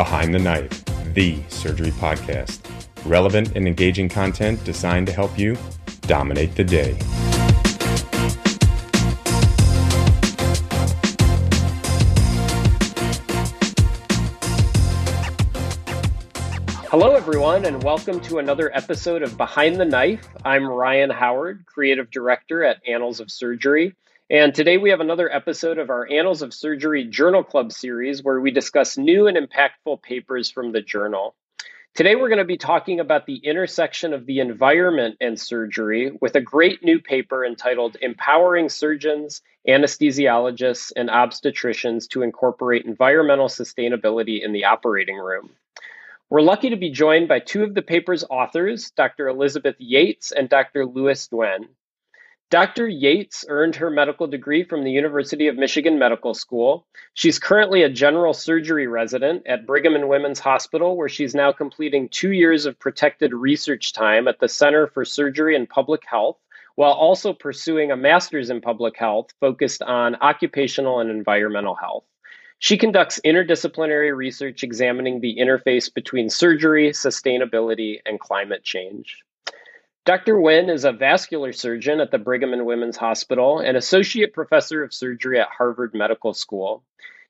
Behind the Knife, the surgery podcast. Relevant and engaging content designed to help you dominate the day. Hello, everyone, and welcome to another episode of Behind the Knife. I'm Ryan Howard, Creative Director at Annals of Surgery. And today we have another episode of our Annals of Surgery Journal Club series where we discuss new and impactful papers from the journal. Today we're going to be talking about the intersection of the environment and surgery with a great new paper entitled Empowering Surgeons, Anesthesiologists, and Obstetricians to Incorporate Environmental Sustainability in the Operating Room. We're lucky to be joined by two of the paper's authors, Dr. Elizabeth Yates and Dr. Louis Nguyen. Dr. Yates earned her medical degree from the University of Michigan Medical School. She's currently a general surgery resident at Brigham and Women's Hospital, where she's now completing two years of protected research time at the Center for Surgery and Public Health, while also pursuing a master's in public health focused on occupational and environmental health. She conducts interdisciplinary research examining the interface between surgery, sustainability, and climate change. Dr. Nguyen is a vascular surgeon at the Brigham and Women's Hospital and associate professor of surgery at Harvard Medical School.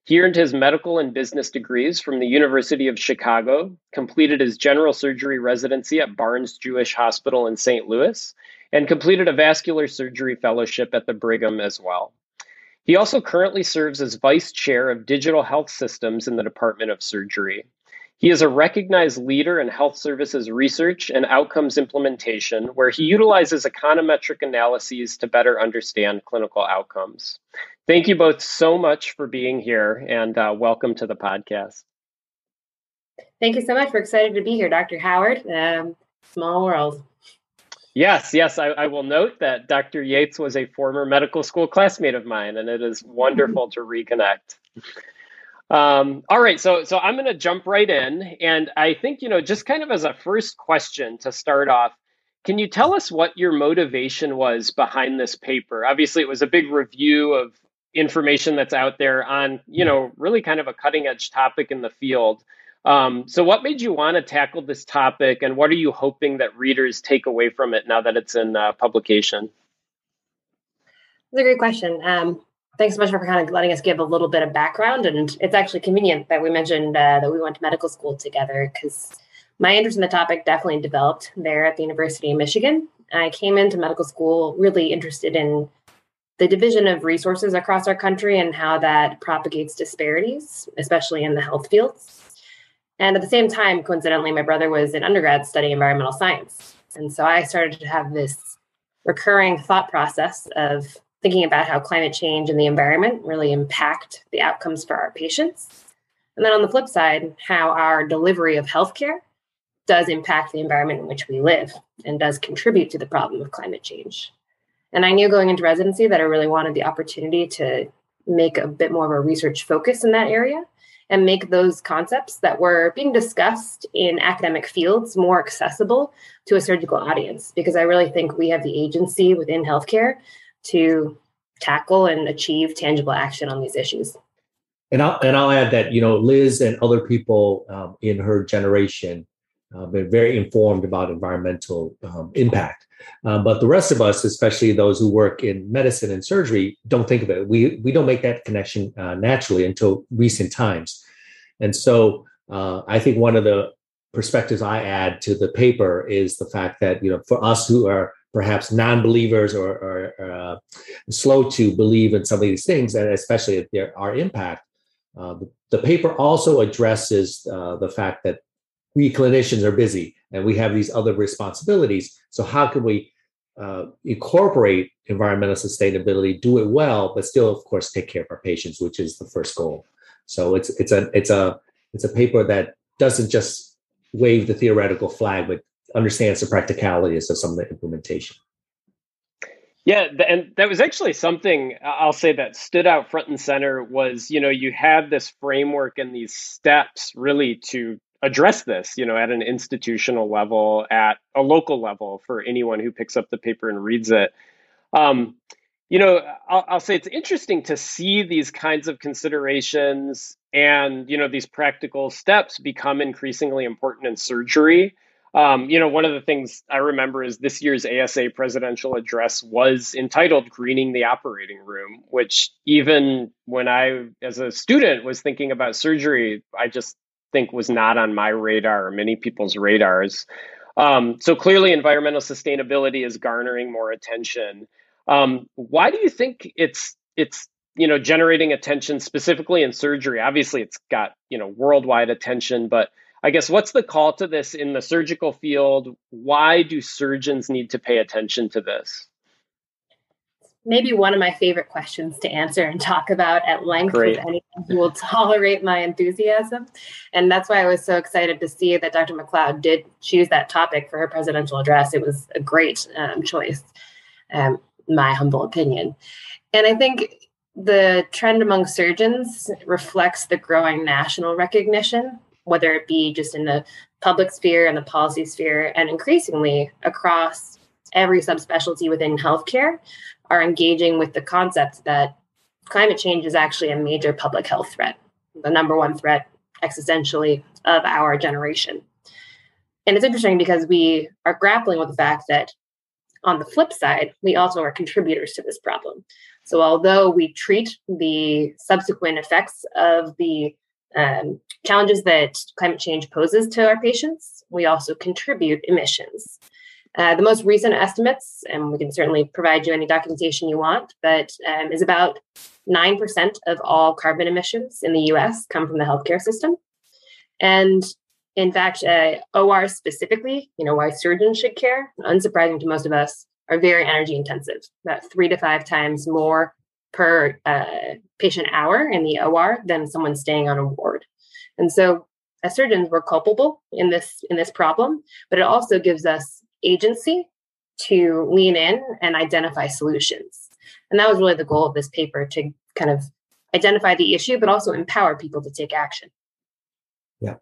He earned his medical and business degrees from the University of Chicago, completed his general surgery residency at Barnes Jewish Hospital in St. Louis, and completed a vascular surgery fellowship at the Brigham as well. He also currently serves as vice chair of digital health systems in the Department of Surgery. He is a recognized leader in health services research and outcomes implementation, where he utilizes econometric analyses to better understand clinical outcomes. Thank you both so much for being here and uh, welcome to the podcast. Thank you so much. We're excited to be here, Dr. Howard. Um, small world. Yes, yes. I, I, will note that Dr. Yates was a former medical school classmate of mine, and it is wonderful to reconnect. Um, all right, so so I'm going to jump right in, and I think you know just kind of as a first question to start off, can you tell us what your motivation was behind this paper? Obviously, it was a big review of information that's out there on you know really kind of a cutting edge topic in the field. Um, so, what made you want to tackle this topic, and what are you hoping that readers take away from it now that it's in uh, publication? That's a great question. Um, thanks so much for kind of letting us give a little bit of background. And it's actually convenient that we mentioned uh, that we went to medical school together because my interest in the topic definitely developed there at the University of Michigan. I came into medical school really interested in the division of resources across our country and how that propagates disparities, especially in the health fields. And at the same time, coincidentally, my brother was an undergrad studying environmental science. And so I started to have this recurring thought process of thinking about how climate change and the environment really impact the outcomes for our patients. And then on the flip side, how our delivery of healthcare does impact the environment in which we live and does contribute to the problem of climate change. And I knew going into residency that I really wanted the opportunity to make a bit more of a research focus in that area and make those concepts that were being discussed in academic fields more accessible to a surgical audience because I really think we have the agency within healthcare to tackle and achieve tangible action on these issues. And I'll, and I'll add that, you know, Liz and other people um, in her generation uh, been very informed about environmental um, impact. Um, but the rest of us, especially those who work in medicine and surgery, don't think of it. We, we don't make that connection uh, naturally until recent times. And so uh, I think one of the perspectives I add to the paper is the fact that, you know, for us who are perhaps non-believers or, or uh, slow to believe in some of these things, and especially their, our impact. Uh, the, the, paper also addresses uh, the fact that we clinicians are busy and we have these other responsibilities. So how can we uh, incorporate environmental sustainability, do it well, but still, of course, take care of our patients, which is the first goal. So it's it's a it's a it's a paper that doesn't just wave the theoretical flag, but understands the practicalities of some of the implementation. Yeah, and that was actually something I'll say that stood out front and center was, you know, you have this framework and these steps really to address this, you know, at an institutional level, at a local level for anyone who picks up the paper and reads it. Um, you know, I'll, I'll, say it's interesting to see these kinds of considerations and, you know, these practical steps become increasingly important in surgery. Um, you know, one of the things I remember is this year's ASA presidential address was entitled Greening the Operating Room, which even when I, as a student, was thinking about surgery, I just think was not on my radar or many people's radars. Um, so clearly, environmental sustainability is garnering more attention. Um, why do you think it's it's you know generating attention specifically in surgery? Obviously, it's got you know worldwide attention, but I guess what's the call to this in the surgical field? Why do surgeons need to pay attention to this? Maybe one of my favorite questions to answer and talk about at length Great. with anyone who will tolerate my enthusiasm. And that's why I was so excited to see that Dr. McLeod did choose that topic for her presidential address. It was a great um, choice. Um, my humble opinion. And I think the trend among surgeons reflects the growing national recognition, whether it be just in the public sphere and the policy sphere, and increasingly across every subspecialty within healthcare, are engaging with the concept that climate change is actually a major public health threat, the number one threat existentially of our generation. And it's interesting because we are grappling with the fact that on the flip side, we also are contributors to this problem. So, although we treat the subsequent effects of the um, challenges that climate change poses to our patients, we also contribute emissions. Uh, the most recent estimates, and we can certainly provide you any documentation you want, but um, is about 9% of all carbon emissions in the US come from the healthcare system. And in fact, uh, OR specifically, you know, why surgeons should care, unsurprising to most of us, are very energy intensive, about three to five times more per uh, patient hour in the OR than someone staying on a ward. And so, as surgeons, we're culpable in this in this problem, but it also gives us agency to lean in and identify solutions. And that was really the goal of this paper to kind of identify the issue, but also empower people to take action. Yeah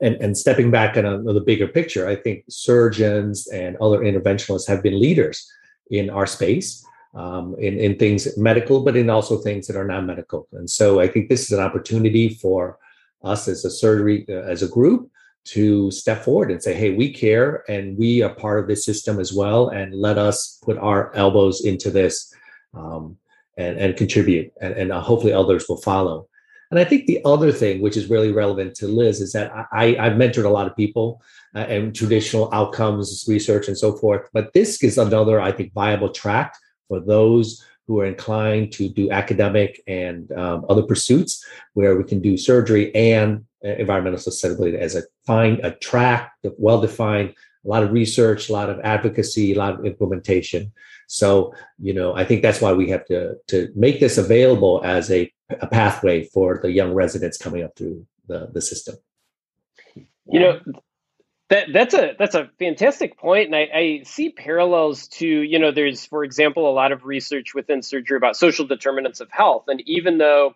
and, and stepping back a, the bigger picture, I think surgeons and other interventionalists have been leaders in our space. Um, in, in things medical, but in also things that are non-medical. And so I think this is an opportunity for us as a surgery, uh, as a group, to step forward and say, hey, we care and we are part of this system as well. And let us put our elbows into this um, and, and contribute. And, and uh, hopefully others will follow. And I think the other thing, which is really relevant to Liz, is that I, I've mentored a lot of people uh, and traditional outcomes research and so forth. But this is another, I think, viable track for those who are inclined to do academic and um, other pursuits where we can do surgery and uh, environmental sustainability as a find a track well defined a lot of research a lot of advocacy a lot of implementation so you know i think that's why we have to to make this available as a a pathway for the young residents coming up through the, the system. You know, that that's a that's a fantastic point, and I, I, see parallels to you know there's for example a lot of research within surgery about social determinants of health, and even though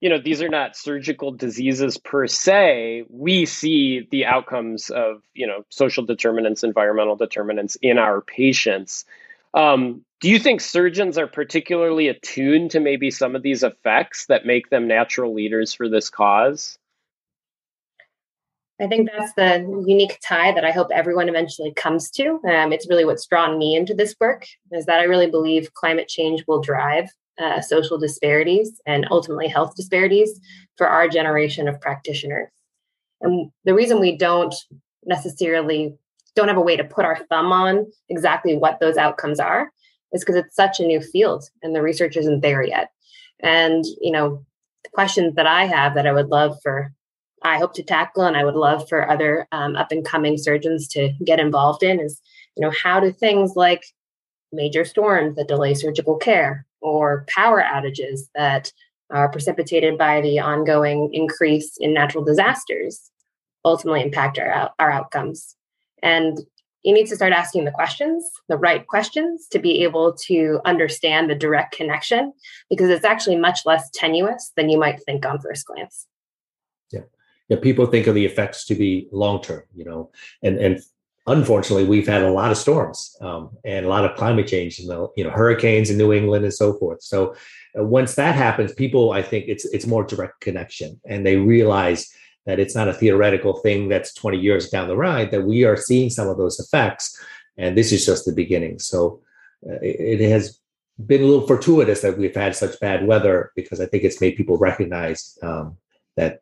you know these are not surgical diseases per se, we see the outcomes of you know social determinants, environmental determinants in our patients. Um, do you think surgeons are particularly attuned to maybe some of these effects that make them natural leaders for this cause? I think that's the unique tie that I hope everyone eventually comes to. Um, it's really what's drawn me into this work is that I really believe climate change will drive uh, social disparities and ultimately health disparities for our generation of practitioners. And the reason we don't necessarily don't have a way to put our thumb on exactly what those outcomes are is because it's such a new field and the research isn't there yet. And, you know, the questions that I have that I would love for, I hope to tackle and I would love for other um, up and coming surgeons to get involved in is, you know, how do things like major storms that delay surgical care or power outages that are precipitated by the ongoing increase in natural disasters ultimately impact our, our outcomes. And you need to start asking the questions, the right questions, to be able to understand the direct connection because it's actually much less tenuous than you might think on first glance. Yeah. Yeah. People think of the effects to be long term, you know, and, and unfortunately, we've had a lot of storms um, and a lot of climate change, and you know, hurricanes in New England and so forth. So uh, once that happens, people, I think it's it's more direct connection, and they realize that it's not a theoretical thing that's 20 years down the ride. That we are seeing some of those effects, and this is just the beginning. So uh, it, it, has been a little fortuitous that we've had such bad weather because I think it's made people recognize um, that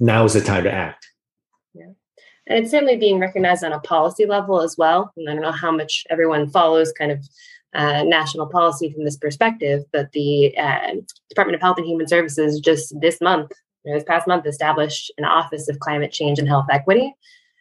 now is the time to act. Yeah. And it's certainly being recognized on a policy level as well. And I don't know how much everyone follows kind of uh, national policy from this perspective, but the uh, Department of Health and Human Services just this month, this past month, established an Office of Climate Change and Health Equity.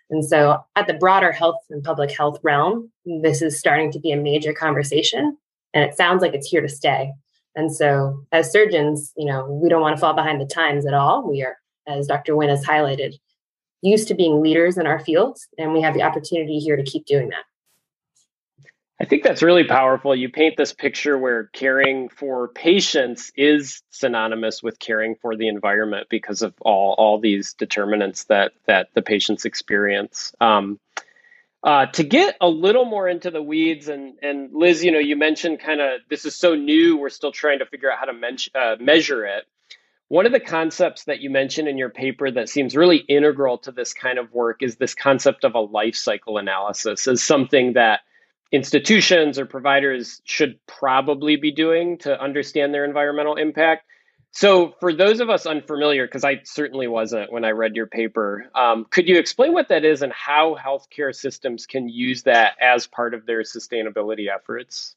And so, at the broader health and public health realm, this is starting to be a major conversation, and it sounds like it's here to stay. And so, as surgeons, you know, we don't want to fall behind the times at all. We are, as Dr. Nguyen has highlighted, used to being leaders in our fields, and we have the opportunity here to keep doing that. I think that's really powerful. You paint this picture where caring for patients is synonymous with caring for the environment because of all all these determinants that that the patients experience. Um, uh, to get a little more into the weeds, and and Liz, you know, you mentioned kind of this is so new. We're still trying to figure out how to men- uh, measure it. One of the concepts that you mentioned in your paper that seems really integral to this kind of work is this concept of a life cycle analysis as something that institutions or providers should probably be doing to understand their environmental impact. So, for those of us unfamiliar, because I certainly wasn't when I read your paper, um, could you explain what that is and how healthcare systems can use that as part of their sustainability efforts?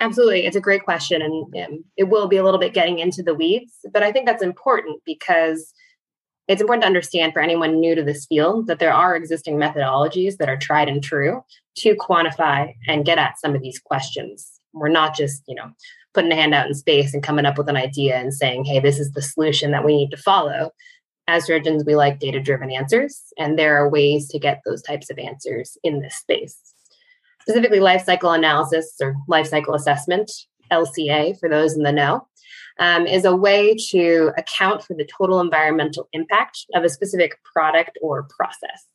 Absolutely. It's a great question. And um, it will be a little bit getting into the weeds, but I think that's important because it's important to understand for anyone new to this field that there are existing methodologies that are tried and true to quantify and get at some of these questions. We're not just, you know, putting a hand out in space and coming up with an idea and saying, hey, this is the solution that we need to follow. As surgeons, we like data driven answers, and there are ways to get those types of answers in this space specifically life cycle analysis or life cycle assessment, LCA for those in the know, um, is a way to account for the total environmental impact of a specific product or process.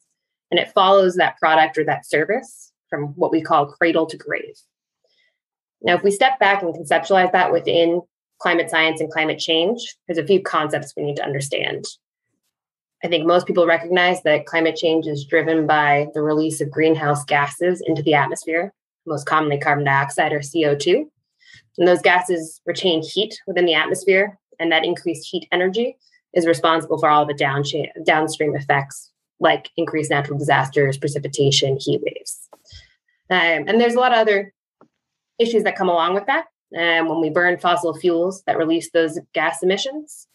And it follows that product or that service from what we call cradle to grave. Now, if we step back and conceptualize that within climate science and climate change, there's a few concepts we need to understand. I think most people recognize that climate change is driven by the release of greenhouse gases into the atmosphere, most commonly carbon dioxide or CO2. And those gases retain heat within the atmosphere, and that increased heat energy is responsible for all the downstream effects like increased natural disasters, precipitation, heat waves. Um, and there's a lot of other issues that come along with that. And um, when we burn fossil fuels that release those gas emissions,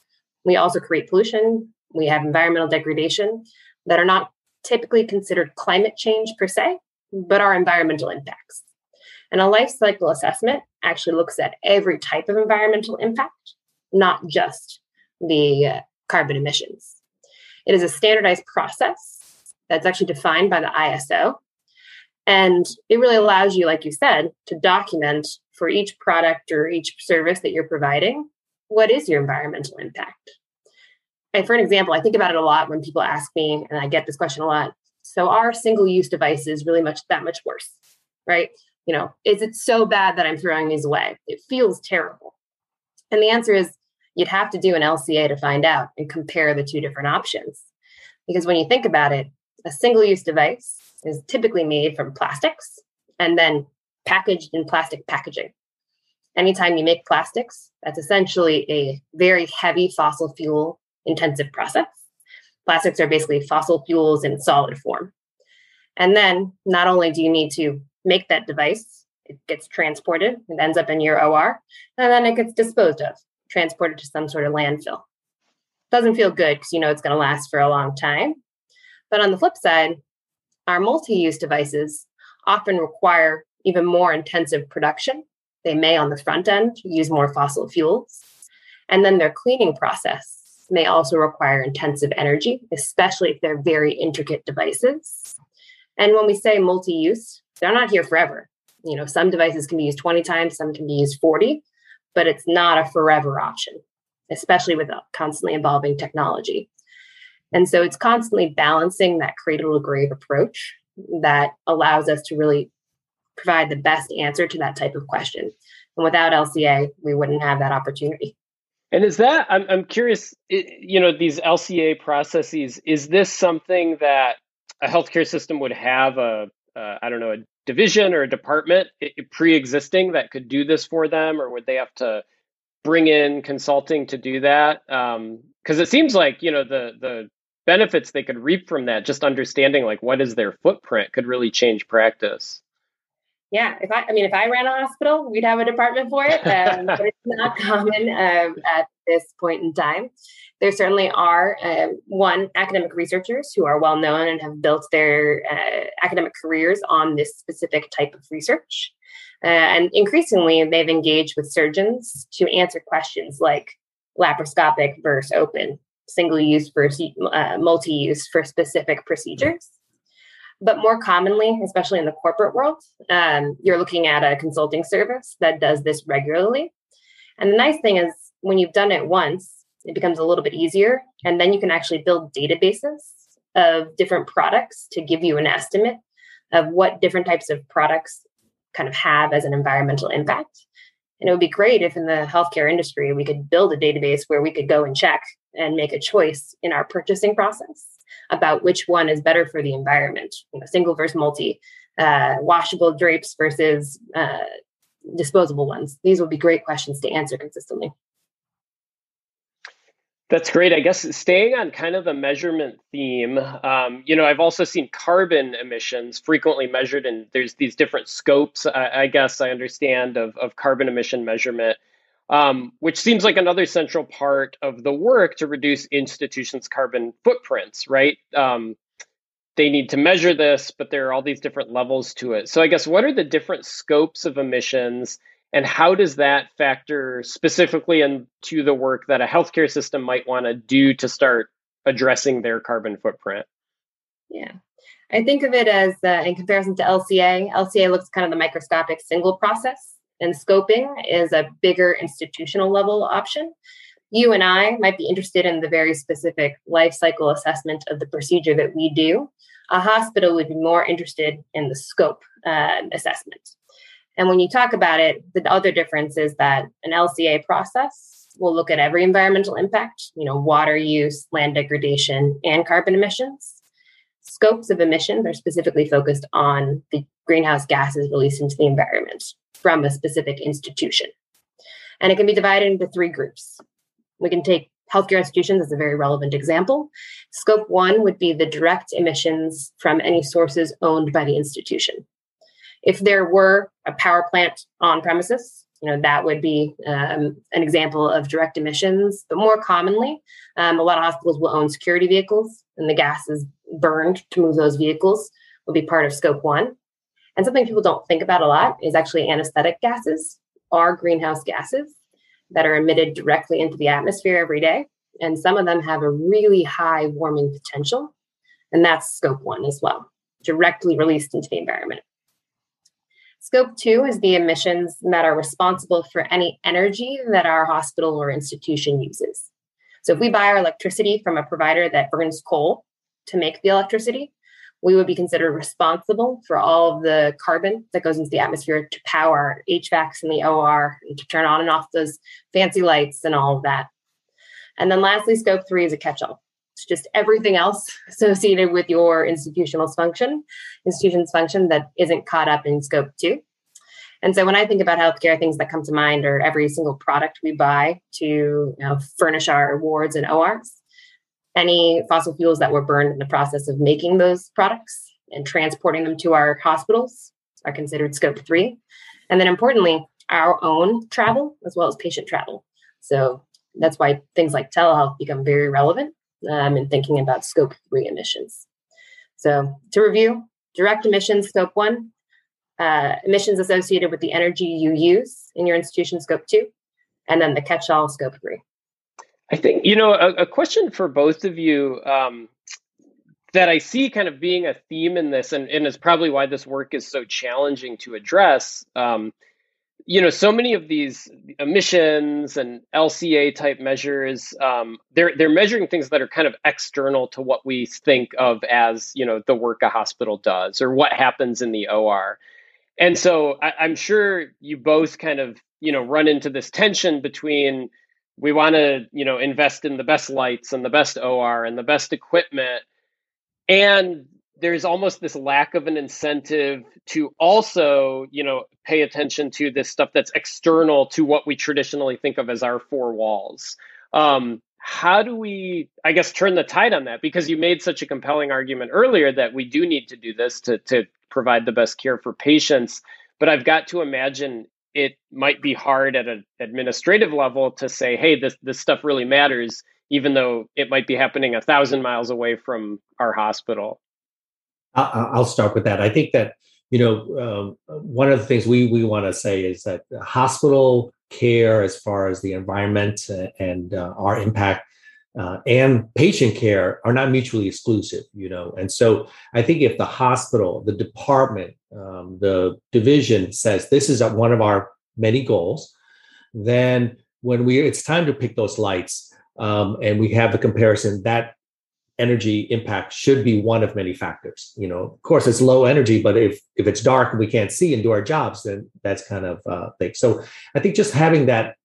we also create pollution, we have environmental degradation that are not typically considered climate change per se, but are environmental impacts. And a life cycle assessment actually looks at every type of environmental impact, not just the uh, carbon emissions. It is a standardized process that's actually defined by the ISO. And it really allows you, like you said, to document for each product or each service that you're providing what is your environmental impact? And for an example, I think about it a lot when people ask me, and I get this question a lot. So are single-use devices really much that much worse? Right? You know, is it so bad that I'm throwing these away? It feels terrible. And the answer is you'd have to do an LCA to find out and compare the two different options. Because when you think about it, a single-use device is typically made from plastics and then packaged in plastic packaging. Anytime you make plastics, that's essentially a very heavy fossil fuel intensive process. Plastics are basically fossil fuels in solid form. And then not only do you need to make that device, it gets transported, it ends up in your OR, and then it gets disposed of, transported to some sort of landfill. Doesn't feel good because you know it's going to last for a long time. But on the flip side, our multi use devices often require even more intensive production. They may, on the front end, use more fossil fuels. And then their cleaning process may also require intensive energy, especially if they're very intricate devices. And when we say multi use, they're not here forever. You know, some devices can be used 20 times, some can be used 40, but it's not a forever option, especially with constantly evolving technology. And so it's constantly balancing that cradle to grave approach that allows us to really provide the best answer to that type of question. And without LCA, we wouldn't have that opportunity. And is that, I'm, I'm curious, you know, these LCA processes, is this something that a healthcare system would have a, uh, I don't know, a division or a department pre existing that could do this for them, or would they have to bring in consulting to do that? Because um, it seems like, you know, the, the, benefits they could reap from that just understanding like what is their footprint could really change practice yeah, if I, I mean, if I ran a hospital, we'd have a department for it, um, but it's not common um, at this point in time. There certainly are uh, one academic researchers who are well known and have built their uh, academic careers on this specific type of research. Uh, and increasingly, they've engaged with surgeons to answer questions like laparoscopic versus open, single use versus uh, multi use for specific procedures. But more commonly, especially in the corporate world, um, you're looking at a consulting service that does this regularly. And the nice thing is, when you've done it once, it becomes a little bit easier. And then you can actually build databases of different products to give you an estimate of what different types of products kind of have as an environmental impact. And it would be great if in the healthcare industry we could build a database where we could go and check and make a choice in our purchasing process about which one is better for the environment, you know, single versus multi, uh, washable drapes versus uh, disposable ones. These would be great questions to answer consistently. That's great. I guess staying on kind of the measurement theme, um, you know, I've also seen carbon emissions frequently measured, and there's these different scopes. I, I guess I understand of of carbon emission measurement um, which seems like another central part of the work to reduce institutions' carbon footprints, right? Um, they need to measure this, but there are all these different levels to it. So, I guess, what are the different scopes of emissions, and how does that factor specifically into the work that a healthcare system might want to do to start addressing their carbon footprint? Yeah. I think of it as, uh, in comparison to LCA, LCA looks kind of the microscopic single process and scoping is a bigger institutional level option. You and I might be interested in the very specific life cycle assessment of the procedure that we do. A hospital would be more interested in the scope uh, assessment. And when you talk about it, the other difference is that an LCA process will look at every environmental impact, you know, water use, land degradation, and carbon emissions. Scopes of emissions are specifically focused on the greenhouse gases released into the environment from a specific institution. And it can be divided into three groups. We can take healthcare institutions as a very relevant example. Scope one would be the direct emissions from any sources owned by the institution. If there were a power plant on premises, you know that would be um, an example of direct emissions. But more commonly, um, a lot of hospitals will own security vehicles, and the gases burned to move those vehicles will be part of scope one. And something people don't think about a lot is actually anesthetic gases are greenhouse gases that are emitted directly into the atmosphere every day. And some of them have a really high warming potential. And that's scope one as well, directly released into the environment. Scope two is the emissions that are responsible for any energy that our hospital or institution uses. So if we buy our electricity from a provider that burns coal to make the electricity, we would be considered responsible for all of the carbon that goes into the atmosphere to power HVACs in the OR and to turn on and off those fancy lights and all of that. And then lastly, scope three is a catch-all. It's just everything else associated with your institutional function, institution's function that isn't caught up in scope two. And so when I think about healthcare, things that come to mind are every single product we buy to you know, furnish our wards and ORs, any fossil fuels that were burned in the process of making those products and transporting them to our hospitals are considered scope three. And then importantly, our own travel as well as patient travel. So that's why things like telehealth become very relevant um, in thinking about scope three emissions. So to review, direct emissions, scope one, uh, emissions associated with the energy you use in your institution, scope two, and then the catch all, scope three. I think, you know, a, a question for both of you um, that I see kind of being a theme in this, and, and is probably why this work is so challenging to address. Um, you know, so many of these emissions and LCA type measures, um, they're they're measuring things that are kind of external to what we think of as you know the work a hospital does or what happens in the OR. And so I, I'm sure you both kind of you know run into this tension between we want to you know invest in the best lights and the best OR and the best equipment. And there's almost this lack of an incentive to also you know pay attention to this stuff that's external to what we traditionally think of as our four walls. Um, how do we i guess turn the tide on that? Because you made such a compelling argument earlier that we do need to do this to, to provide the best care for patients. But i've got to imagine it might be hard at an administrative level to say hey this, this stuff really matters even though it might be happening a thousand miles away from our hospital I'll start with that. I think that you know um, one of the things we we want to say is that hospital care, as far as the environment and uh, our impact, uh, and patient care are not mutually exclusive. You know, and so I think if the hospital, the department, um, the division says this is one of our many goals, then when we it's time to pick those lights um, and we have the comparison that energy impact should be one of many factors you know of course it's low energy but if if it's dark and we can't see and do our jobs then that's kind of uh thing so i think just having that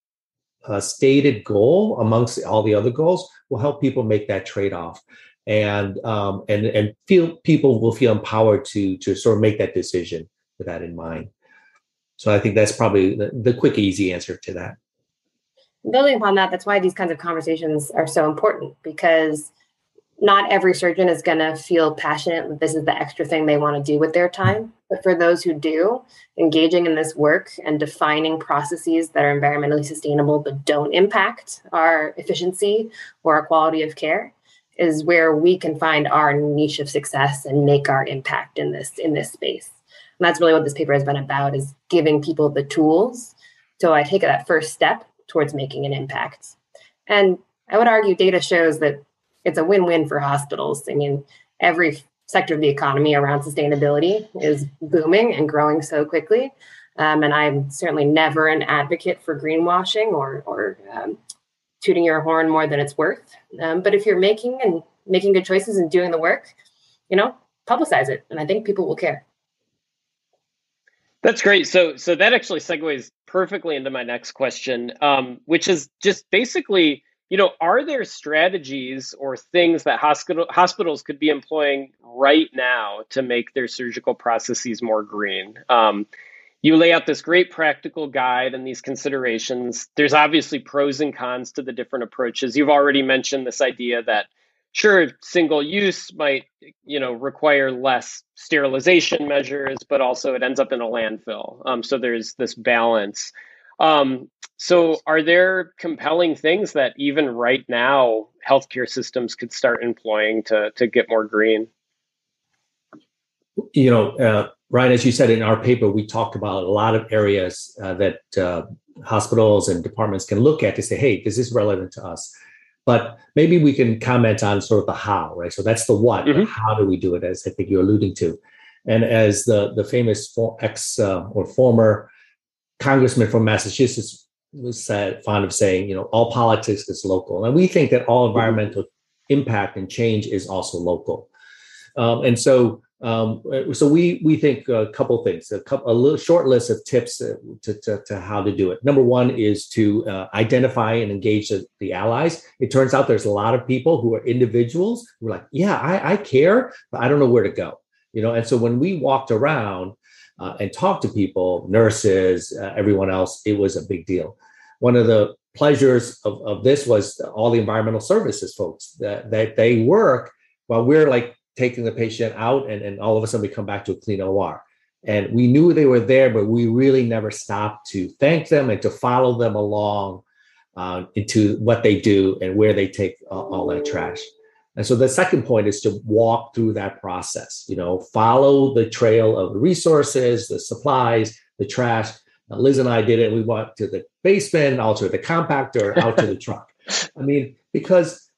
uh, stated goal amongst all the other goals will help people make that trade-off. And um and and feel people will feel empowered to to sort of make that decision with that in mind. So i think that's probably the, the quick easy answer to that. Building upon that that's why these kinds of conversations are so important because not every surgeon is going to feel passionate that this is the extra thing they want to do with their time. But for those who do, engaging in this work and defining processes that are environmentally sustainable but don't impact our efficiency or our quality of care is where we can find our niche of success and make our impact in this in this space. And that's really what this paper has been about is giving people the tools to I take that first step towards making an impact. And I would argue data shows that it's a win-win for hospitals. I mean, every sector of the economy around sustainability is booming and growing so quickly. Um, and I'm certainly never an advocate for greenwashing or, or um, tooting your horn more than it's worth. Um, but if you're making and making good choices and doing the work, you know, publicize it, and I think people will care. That's great. So, so that actually segues perfectly into my next question, um, which is just basically you know, are there strategies or things that hospital hospitals could be employing right now to make their surgical processes more green? Um, you lay out this great practical guide and these considerations. There's obviously pros and cons to the different approaches. You've already mentioned this idea that sure single use might you know require less sterilization measures but also it ends up in a landfill um, so there's this balance um, so, are there compelling things that even right now healthcare systems could start employing to to get more green? You know, uh, Ryan, as you said in our paper, we talked about a lot of areas uh, that uh, hospitals and departments can look at to say, "Hey, is this relevant to us?" But maybe we can comment on sort of the how, right? So that's the what. Mm-hmm. How do we do it? As I think you're alluding to, and as the the famous ex uh, or former congressman from Massachusetts was said, fond of saying, you know, all politics is local. And we think that all environmental impact and change is also local. Um, and so, um, so we we think a couple things, a couple, a little short list of tips to, to, to how to do it. Number one is to uh, identify and engage the, the, allies. It turns out there's a lot of people who are individuals who are like, yeah, I, I care, but I don't know where to go. You know, and so when we walked around, uh, and talk to people, nurses, uh, everyone else, it was a big deal. One of the pleasures of, of this was all the environmental services folks that, that they work while we're like taking the patient out and, and all of a sudden we come back to a clean OR. And we knew they were there, but we really never stopped to thank them and to follow them along uh, into what they do and where they take uh, all that trash. And so the second point is to walk through that process, you know, follow the trail of the resources, the supplies, the trash. Now, Liz and I did it. We went to the basement, out to the compactor, out to the truck. I mean, because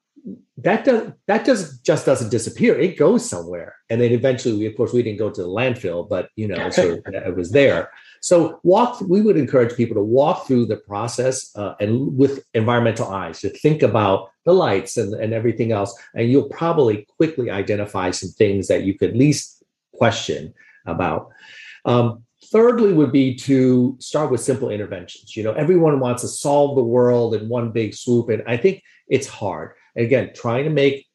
that does that does just doesn't disappear. It goes somewhere, and then eventually, we, of course, we didn't go to the landfill, but you know, so it was there. So walk. We would encourage people to walk through the process uh, and with environmental eyes to think about the lights and, and everything else, and you'll probably quickly identify some things that you could least question about. Um, thirdly, would be to start with simple interventions. You know, everyone wants to solve the world in one big swoop, and I think it's hard. again, trying to make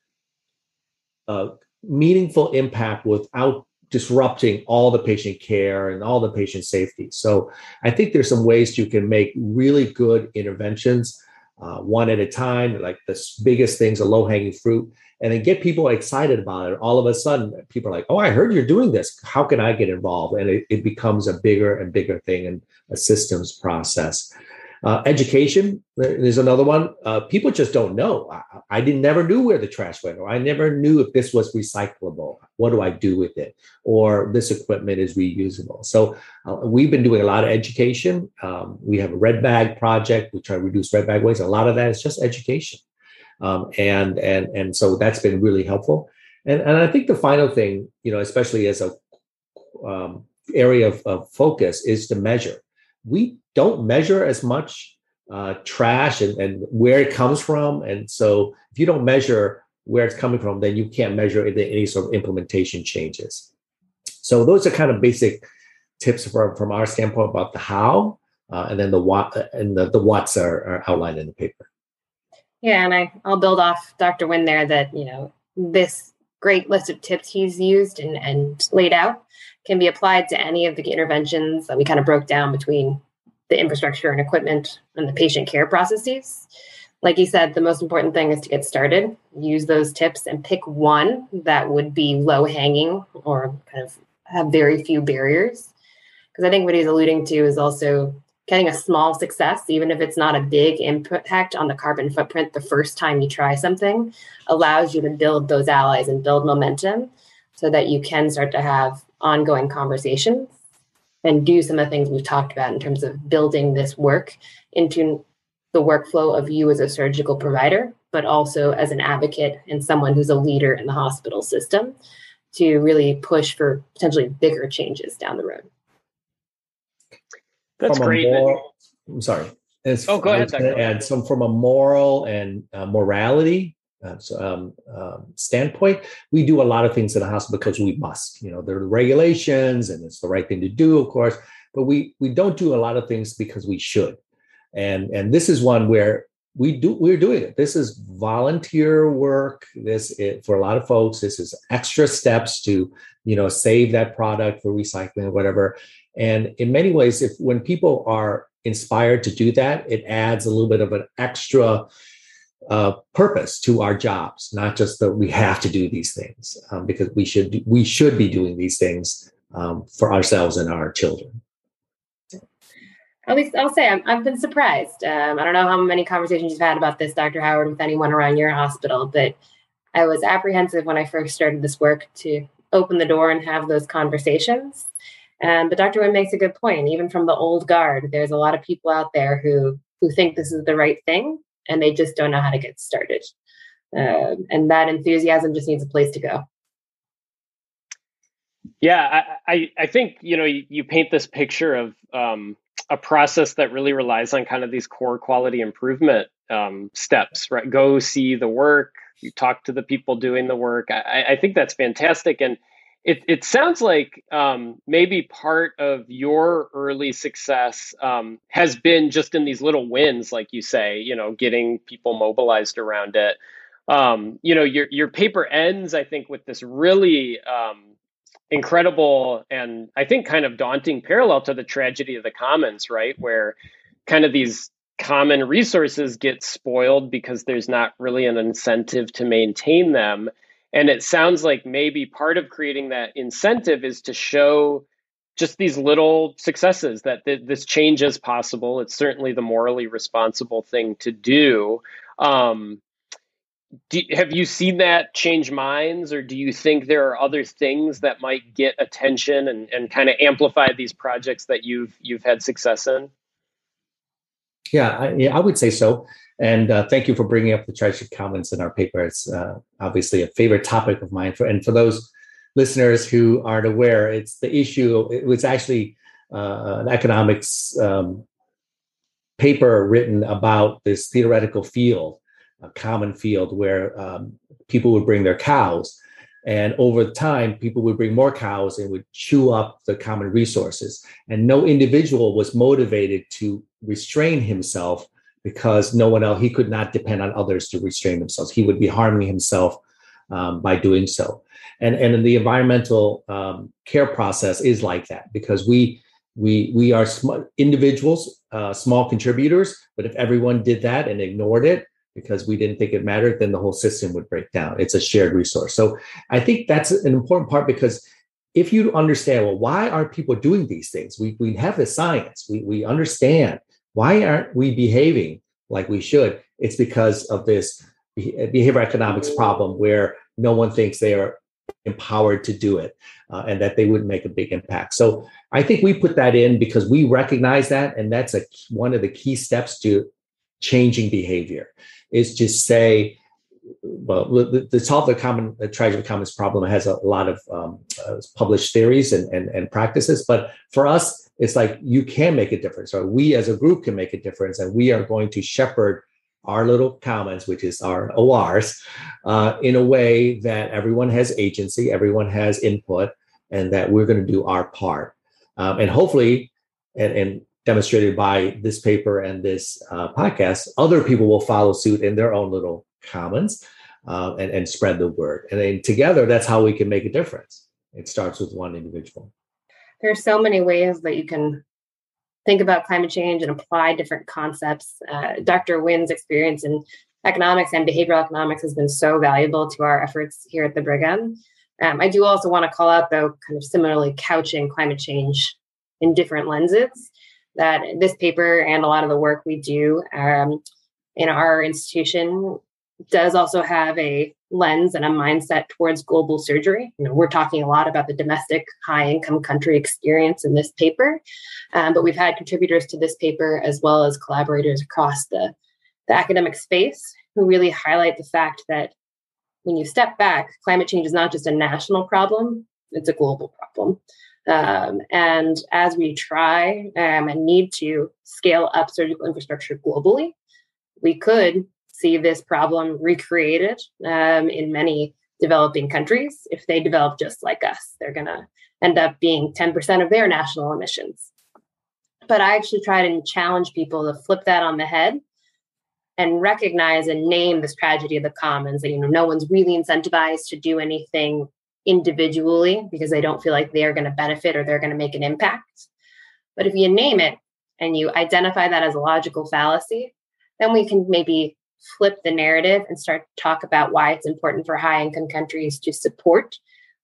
a meaningful impact without disrupting all the patient care and all the patient safety. So I think there's some ways you can make really good interventions uh, one at a time, like the biggest things, a low hanging fruit, and then get people excited about it. All of a sudden, people are like, "Oh, I heard you're doing this. How can I get involved?" And it, it becomes a bigger and bigger thing and a systems process. Uh, education is another one. Uh, people just don't know. I, I, didn't never knew where the trash went, or I never knew if this was recyclable. What do I do with it? Or this equipment is reusable. So uh, we've been doing a lot of education. Um, we have a red bag project. We try to reduce red bag waste. A lot of that is just education, um, and and and so that's been really helpful. And and I think the final thing, you know, especially as a um, area of, of focus, is to measure. We don't measure as much uh, trash and, and where it comes from. And so if you don't measure where it's coming from, then you can't measure any sort of implementation changes. So those are kind of basic tips from, from our standpoint about the how, uh, and then the what and the, the what's are, are outlined in the paper. Yeah, and I, I'll build off Dr. Nguyen there that, you know, this great list of tips he's used and, and laid out can be applied to any of the interventions that we kind of broke down between the infrastructure and equipment and the patient care processes. Like you said, the most important thing is to get started, use those tips, and pick one that would be low hanging or kind of have very few barriers. Because I think what he's alluding to is also getting a small success, even if it's not a big impact on the carbon footprint the first time you try something, allows you to build those allies and build momentum so that you can start to have ongoing conversations and do some of the things we've talked about in terms of building this work into the workflow of you as a surgical provider, but also as an advocate and someone who's a leader in the hospital system to really push for potentially bigger changes down the road. That's great. Moral, I'm sorry. It's, oh, go ahead. And some from a moral and uh, morality um, um, standpoint, we do a lot of things in the hospital because we must. You know, there are regulations, and it's the right thing to do, of course. But we we don't do a lot of things because we should. And and this is one where we do we're doing it. This is volunteer work. This it, for a lot of folks. This is extra steps to you know save that product for recycling or whatever. And in many ways, if when people are inspired to do that, it adds a little bit of an extra uh, purpose to our jobs, not just that we have to do these things, um, because we should we should be doing these things um, for ourselves and our children. At least I'll say i have been surprised. Um, I don't know how many conversations you've had about this, Dr. Howard, with anyone around your hospital, but I was apprehensive when I first started this work to open the door and have those conversations. Um, but Dr. Nguyen makes a good point. Even from the old guard, there's a lot of people out there who who think this is the right thing, and they just don't know how to get started. Um, and that enthusiasm just needs a place to go. Yeah, I, I, I think you know you, you, paint this picture of um, a process that really relies on kind of these core quality improvement um, steps. Right, go see the work, you talk to the people doing the work. I, I think that's fantastic, and it, it sounds like um, maybe part of your early success um, has been just in these little wins, like you say, you know, getting people mobilized around it. Um, you know, your your paper ends, I think, with this really um, incredible and I think kind of daunting parallel to the tragedy of the commons, right? Where kind of these common resources get spoiled because there's not really an incentive to maintain them and it sounds like maybe part of creating that incentive is to show just these little successes that th- this change is possible. It's certainly the morally responsible thing to do. Um, do, have you seen that change minds, or do you think there are other things that might get attention and, and kind of amplify these projects that you've you've had success in? Yeah, I, yeah, I would say so. And uh, thank you for bringing up the tragic commons in our paper. It's uh, obviously a favorite topic of mine. For and for those listeners who aren't aware, it's the issue. It was actually uh, an economics um, paper written about this theoretical field, a common field where um, people would bring their cows. And over time, people would bring more cows and would chew up the common resources. And no individual was motivated to restrain himself because no one else, he could not depend on others to restrain themselves. He would be harming himself um, by doing so. And, and the environmental um, care process is like that because we we we are sm- individuals, uh, small contributors. But if everyone did that and ignored it because we didn't think it mattered, then the whole system would break down. It's a shared resource. So I think that's an important part because if you understand, well, why aren't people doing these things? We we have the science. We we understand why aren't we behaving like we should. It's because of this behavior economics problem where no one thinks they are empowered to do it uh, and that they wouldn't make a big impact. So I think we put that in because we recognize that, and that's a one of the key steps to changing behavior is to say, well, the, the solve the common the tragedy of commons problem has a lot of um, uh, published theories and, and and practices, but for us, it's like you can make a difference, or we as a group can make a difference, and we are going to shepherd our little commons, which is our ORs, uh, in a way that everyone has agency, everyone has input, and that we're going to do our part. Um, and hopefully, and, and, demonstrated by this paper and this uh, podcast, other people will follow suit in their own little commons uh, and, and spread the word. And then together, that's how we can make a difference. It starts with one individual. There's so many ways that you can think about climate change and apply different concepts. Uh, Dr. Nguyen's experience in economics and behavioral economics has been so valuable to our efforts here at the Brigham. Um, I do also want to call out, though, kind of similarly couching climate change in different lenses. That this paper and a lot of the work we do um, in our institution does also have a lens and a mindset towards global surgery. You know, we're talking a lot about the domestic high income country experience in this paper, um, but we've had contributors to this paper as well as collaborators across the, the academic space who really highlight the fact that when you step back, climate change is not just a national problem, it's a global problem. Um, and as we try um, and need to scale up surgical infrastructure globally, we could see this problem recreated um, in many developing countries. If they develop just like us, they're going to end up being 10% of their national emissions. But I actually try to challenge people to flip that on the head and recognize and name this tragedy of the commons that you know no one's really incentivized to do anything individually because they don't feel like they're going to benefit or they're going to make an impact. But if you name it and you identify that as a logical fallacy, then we can maybe flip the narrative and start to talk about why it's important for high income countries to support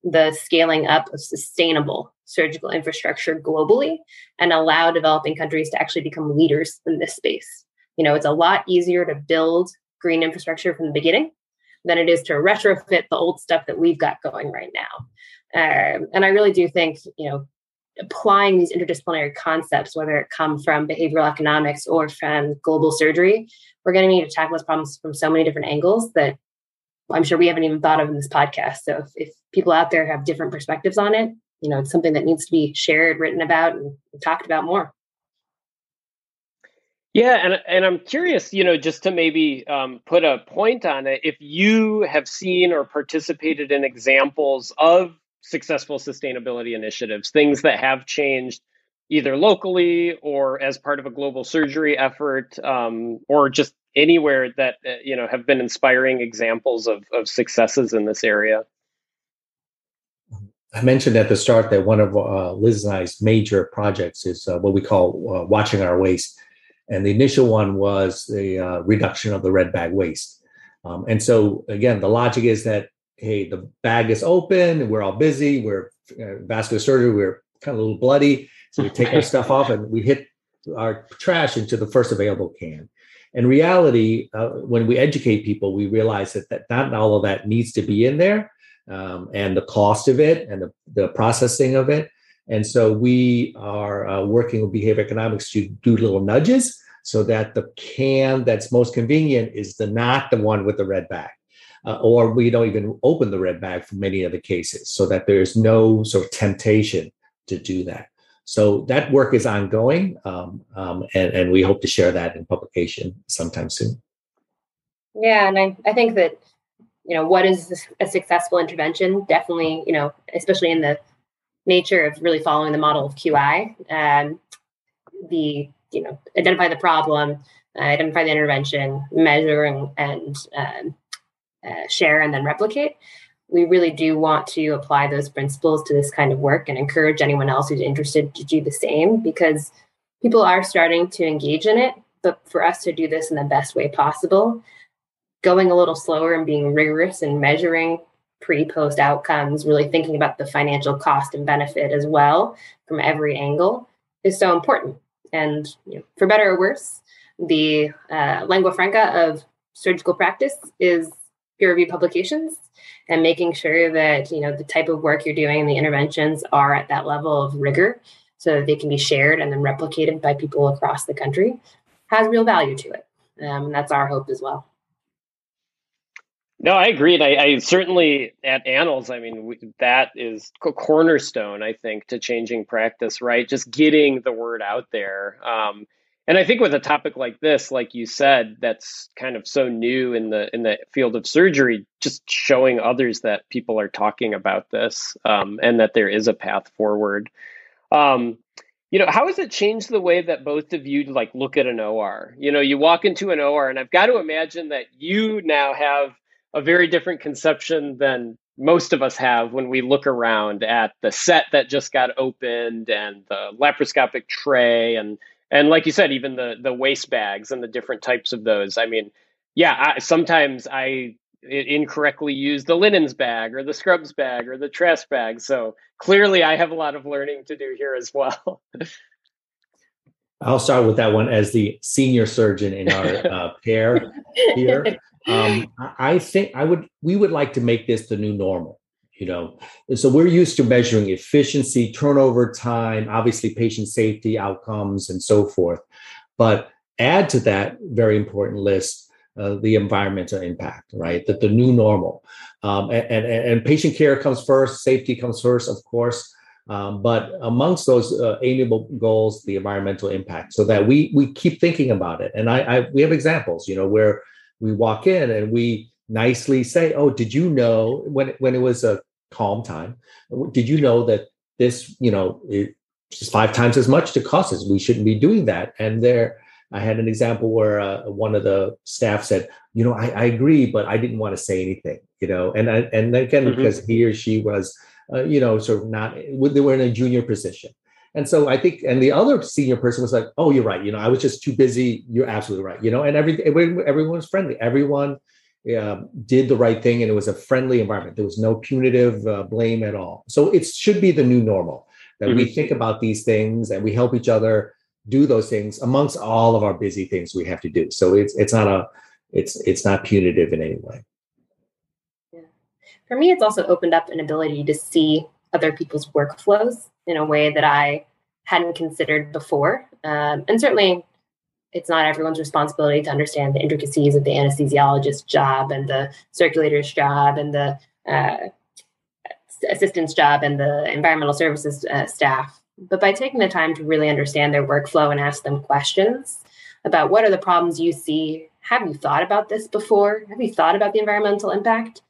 the scaling up of sustainable surgical infrastructure globally and allow developing countries to actually become leaders in this space. You know, it's a lot easier to build green infrastructure from the beginning than it is to retrofit the old stuff that we've got going right now. Um, and I really do think, you know, applying these interdisciplinary concepts, whether it come from behavioral economics or from global surgery, we're going to need to tackle those problems from so many different angles that I'm sure we haven't even thought of in this podcast. So if, if people out there have different perspectives on it, you know, it's something that needs to be shared, written about, and talked about more. Yeah, and and I'm curious, you know, just to maybe um, put a point on it, if you have seen or participated in examples of successful sustainability initiatives, things that have changed either locally or as part of a global surgery effort, um, or just anywhere that uh, you know have been inspiring examples of, of successes in this area. I mentioned at the start that one of uh, Liz and I's major projects is uh, what we call uh, watching our waste, and the initial one was the uh, reduction of the red bag waste. Um, and so again, the logic is that hey, the bag is open, we're all busy, we're uh, vascular surgery, we're kind of a little bloody so we take our stuff off and we hit our trash into the first available can. In reality, uh, when we educate people, we realize that, that not all of that needs to be in there um, and the cost of it and the, the processing of it. And so we are uh, working with behavior economics to do little nudges so that the can that's most convenient is the not the one with the red bag. Uh, or we don't even open the red bag for many of the cases so that there's no sort of temptation to do that. So that work is ongoing, um, um, and, and we hope to share that in publication sometime soon. Yeah, and I, I think that you know what is a successful intervention definitely you know especially in the nature of really following the model of qi um, the you know identify the problem uh, identify the intervention measure and, and um, uh, share and then replicate. We really do want to apply those principles to this kind of work and encourage anyone else who's interested to do the same because people are starting to engage in it. But for us to do this in the best way possible going a little slower and being rigorous and measuring pre post outcomes, really thinking about the financial cost and benefit as well from every angle is so important. And you know, for better or worse, the uh, lingua franca of surgical practice is peer reviewed publications and making sure that you know the type of work you're doing and the interventions are at that level of rigor so that they can be shared and then replicated by people across the country has real value to it um, and that's our hope as well no, I agreed. I, I certainly at Annals. I mean, we, that is a cornerstone. I think to changing practice, right? Just getting the word out there. Um, and I think with a topic like this, like you said, that's kind of so new in the in the field of surgery, just showing others that people are talking about this um, and that there is a path forward. Um, you know, how has it changed the way that both of you like look at an OR? You know, you walk into an OR, and I've got to imagine that you now have a very different conception than most of us have when we look around at the set that just got opened and the laparoscopic tray and and like you said even the the waste bags and the different types of those. I mean yeah I, sometimes i incorrectly use the linens bag or the scrubs bag or the trash bag. So clearly i have a lot of learning to do here as well. I'll start with that one as the senior surgeon in our uh, pair here. Um, I think I would we would like to make this the new normal. You know, so we're used to measuring efficiency, turnover time, obviously patient safety outcomes, and so forth. But add to that very important list uh, the environmental impact, right? That the new normal, um, and, and, and patient care comes first, safety comes first, of course. Um, but amongst those uh, amiable goals, the environmental impact, so that we we keep thinking about it. And I, I we have examples, you know, where we walk in and we nicely say, "Oh, did you know when when it was a calm time? Did you know that this, you know, is five times as much to cost us? We shouldn't be doing that." And there, I had an example where uh, one of the staff said, "You know, I, I, agree, but I didn't want to say anything." You know, and I, and again mm-hmm. because he or she was, uh, you know, sort of not they were in a junior position. And so I think, and the other senior person was like, "Oh, you're right. You know, I was just too busy. You're absolutely right. You know." And every everyone was friendly. Everyone uh, did the right thing, and it was a friendly environment. There was no punitive uh, blame at all. So it should be the new normal that mm-hmm. we think about these things and we help each other do those things amongst all of our busy things we have to do. So it's it's not a it's it's not punitive in any way. Yeah. For me, it's also opened up an ability to see other people's workflows in a way that I hadn't considered before. Um, and certainly, it's not everyone's responsibility to understand the intricacies of the anesthesiologist's job and the circulator's job and the uh, assistant's job and the environmental services uh, staff. But by taking the time to really understand their workflow and ask them questions about what are the problems you see, have you thought about this before? Have you thought about the environmental impact?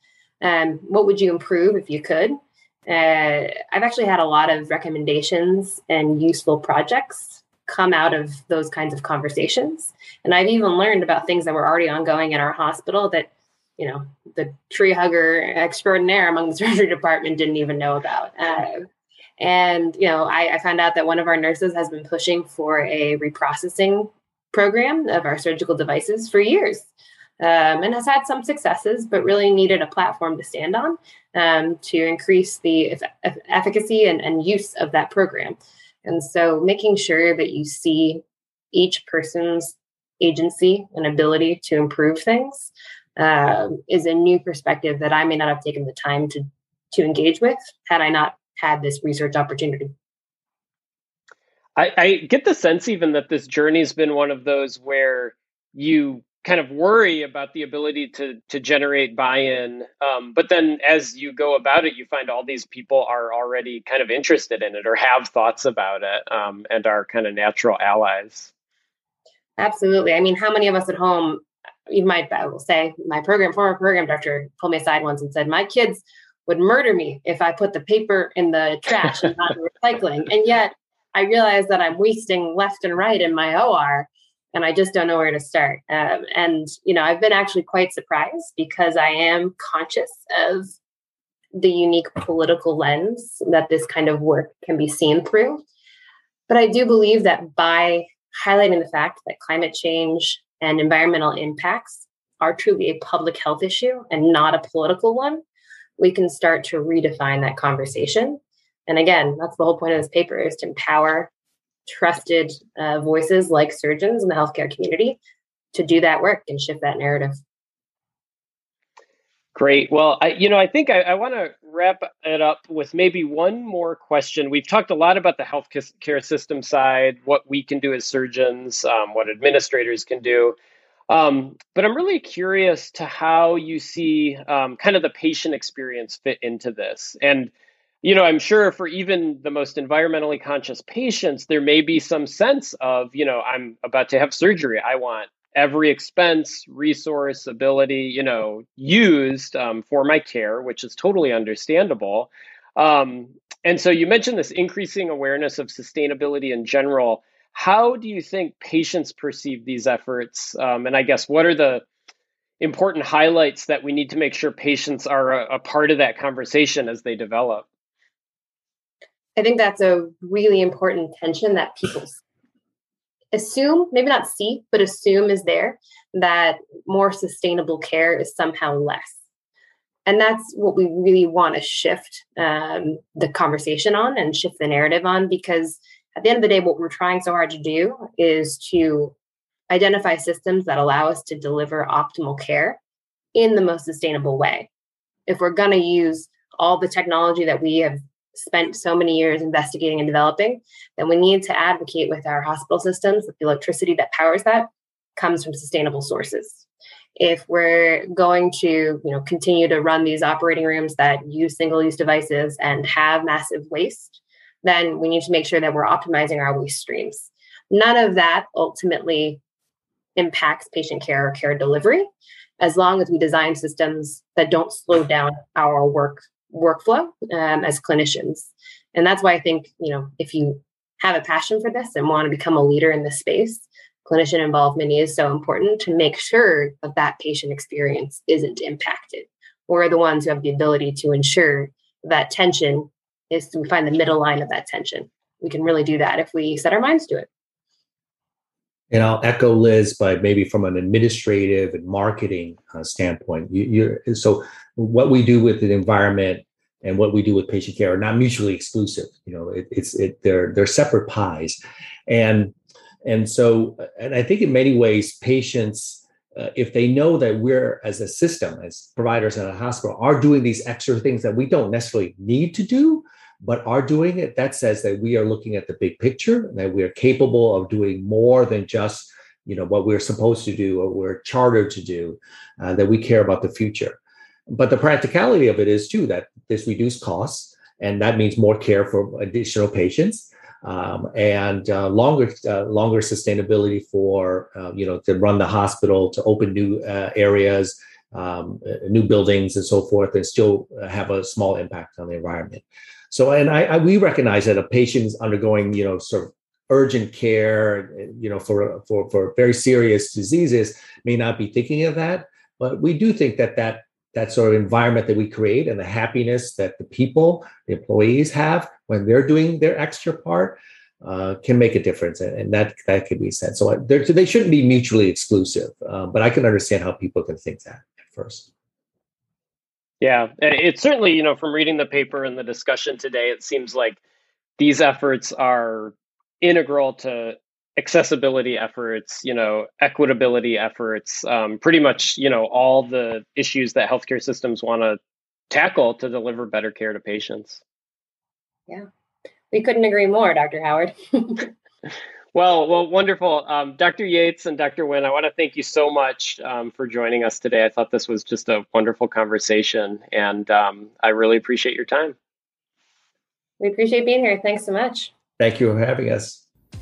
Um, what would you improve if you could? Uh, I've actually had a lot of recommendations and useful projects come out of those kinds of conversations. And I've even learned about things that were already ongoing in our hospital that, you know, the tree hugger extraordinaire among the surgery department didn't even know about. Uh, and, you know, I, I found out that one of our nurses has been pushing for a reprocessing program of our surgical devices for years um, and has had some successes, but really needed a platform to stand on um, to increase the efficacy and, and use of that program. And so making sure that you see each person's agency and ability to improve things um, is a new perspective that I may not have taken the time to to engage with had I not had this research opportunity. I, I get the sense even that this journey has been one of those where you kind of worry about the ability to to generate buy-in um, but then as you go about it you find all these people are already kind of interested in it or have thoughts about it um, and are kind of natural allies. Absolutely. I mean how many of us at home you might i will say my program former program director pulled me aside once and said my kids would murder me if i put the paper in the trash and not recycling. And yet i realize that i'm wasting left and right in my or and I just don't know where to start. Um, and you know, I've been actually quite surprised because I am conscious of the unique political lens that this kind of work can be seen through. But I do believe that by highlighting the fact that climate change and environmental impacts are truly a public health issue and not a political one, we can start to redefine that conversation. And again, that's the whole point of this paper is to empower trusted uh, voices like surgeons in the healthcare community to do that work and shift that narrative. Great. Well, I, you know, I think I, I want to wrap it up with maybe one more question. We've talked a lot about the healthcare system side, what we can do as surgeons, um, what administrators can do. Um, but I'm really curious to how you see um, kind of the patient experience fit into this. And you know, I'm sure for even the most environmentally conscious patients, there may be some sense of, you know, I'm about to have surgery. I want every expense, resource, ability, you know, used um, for my care, which is totally understandable. Um, and so you mentioned this increasing awareness of sustainability in general. How do you think patients perceive these efforts? Um, and I guess what are the important highlights that we need to make sure patients are a, a part of that conversation as they develop? I think that's a really important tension that people assume, maybe not see, but assume is there that more sustainable care is somehow less. And that's what we really want to shift um, the conversation on and shift the narrative on because at the end of the day, what we're trying so hard to do is to identify systems that allow us to deliver optimal care in the most sustainable way. If we're going to use all the technology that we have spent so many years investigating and developing, then we need to advocate with our hospital systems that the electricity that powers that comes from sustainable sources. If we're going to, you know, continue to run these operating rooms that use single-use devices and have massive waste, then we need to make sure that we're optimizing our waste streams. None of that ultimately impacts patient care or care delivery as long as we design systems that don't slow down our work workflow um, as clinicians. And that's why I think, you know, if you have a passion for this and want to become a leader in this space, clinician involvement is so important to make sure that that patient experience isn't impacted. We're the ones who have the ability to ensure that tension is we find the middle line of that tension. We can really do that if we set our minds to it. And I'll echo Liz, but maybe from an administrative and marketing uh, standpoint. You, are so what we do with the environment and what we do with patient care are not mutually exclusive. You know, it, it's it they're they're separate pies, and and so and I think in many ways patients. Uh, if they know that we're as a system as providers in a hospital are doing these extra things that we don't necessarily need to do but are doing it that says that we are looking at the big picture that we are capable of doing more than just you know what we're supposed to do or we're chartered to do uh, that we care about the future but the practicality of it is too that this reduced costs, and that means more care for additional patients. Um, and uh, longer uh, longer sustainability for uh, you know to run the hospital to open new uh, areas um, uh, new buildings and so forth and still have a small impact on the environment so and I, I, we recognize that a patient is undergoing you know sort of urgent care you know for for for very serious diseases may not be thinking of that but we do think that that that sort of environment that we create and the happiness that the people, the employees have when they're doing their extra part uh, can make a difference, and, and, that that can be said. So they shouldn't be mutually exclusive, uh, but I can understand how people can think that at first. Yeah, it's certainly you know from reading the paper and the discussion today, it seems like these efforts are integral to accessibility efforts, you know, equitability efforts, um, pretty much, you know, all the issues that healthcare systems want to tackle to deliver better care to patients. Yeah, we couldn't agree more, Dr. Howard. Well, well, wonderful. Um, Dr. Yates and Dr. Nguyen, I want to thank you so much um, for joining us today. I thought this was just a wonderful conversation, and um, I really appreciate your time. We appreciate being here. Thanks so much. Thank you for having us.